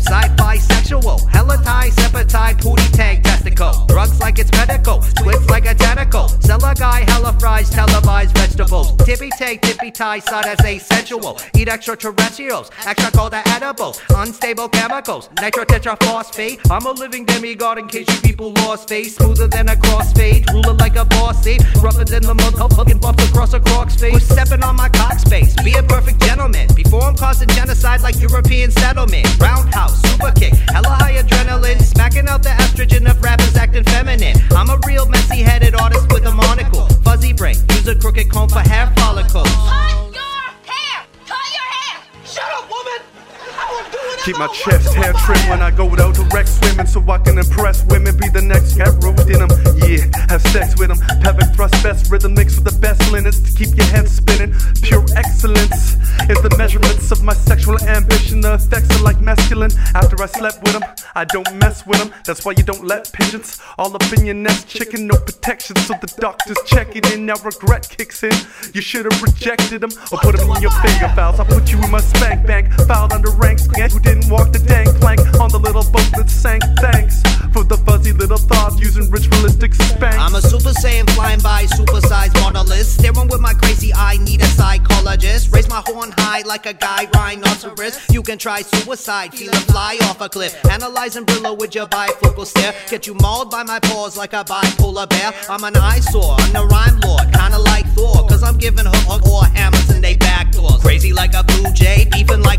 Sci-fi sexual, hella tie, sepatai, pooty tang, testicle. Drugs like it's medical, twigs like a tentacle. Sell a guy hella fries, televised vegetables. Tippy tay, tippy tie, side as a sensual. Eat extraterrestrials, extra called the edibles. Unstable chemicals, nitro tetraphosphate. I'm a living demigod in case you people lost face. Smoother than a crossfade, ruler like a boss safe. Rougher than the mud, motherfucking bumps across a croc's face. We're stepping on my cock space, be a perfect gentleman. Before I'm causing genocide like European settlement. Roundhouse super kick, hella high adrenaline. Smacking out the estrogen of rappers acting feminine. I'm a real messy headed artist with a monocle. Fuzzy brain, use a crooked comb for hair Keep my chest hair trim when I go out direct swimming so I can impress women. Be the next heroin in them. Yeah, have sex with them. Pelvic thrust, best rhythm mixed with the best linens to keep your head spinning. Pure excellence is the measurements of my sexual ambition. The effects are like masculine. After I slept with them, I don't mess with them. That's why you don't let pigeons all up in your nest. Chicken, no protection, so the doctor's checking in. Now regret kicks in. You should have rejected them or put them in your finger files. I put you in my spank bank, filed under ranks. Who walk the dang plank on the little boat that sank? Thanks for the fuzzy little thoughts using ritualistic spank. I'm a super saiyan flying by, supersized monolith. Staring with my crazy eye, need a psychologist. Raise my horn high like a guy rhinoceros. You can try suicide, feel a fly off a cliff. Analyzing Brillo with your bifocal stare. Get you mauled by my paws like a bipolar bear. I'm an eyesore, I'm the rhyme lord, kinda like Thor. Cause I'm giving her or hammers in they back doors. Crazy like a blue jay, beefing like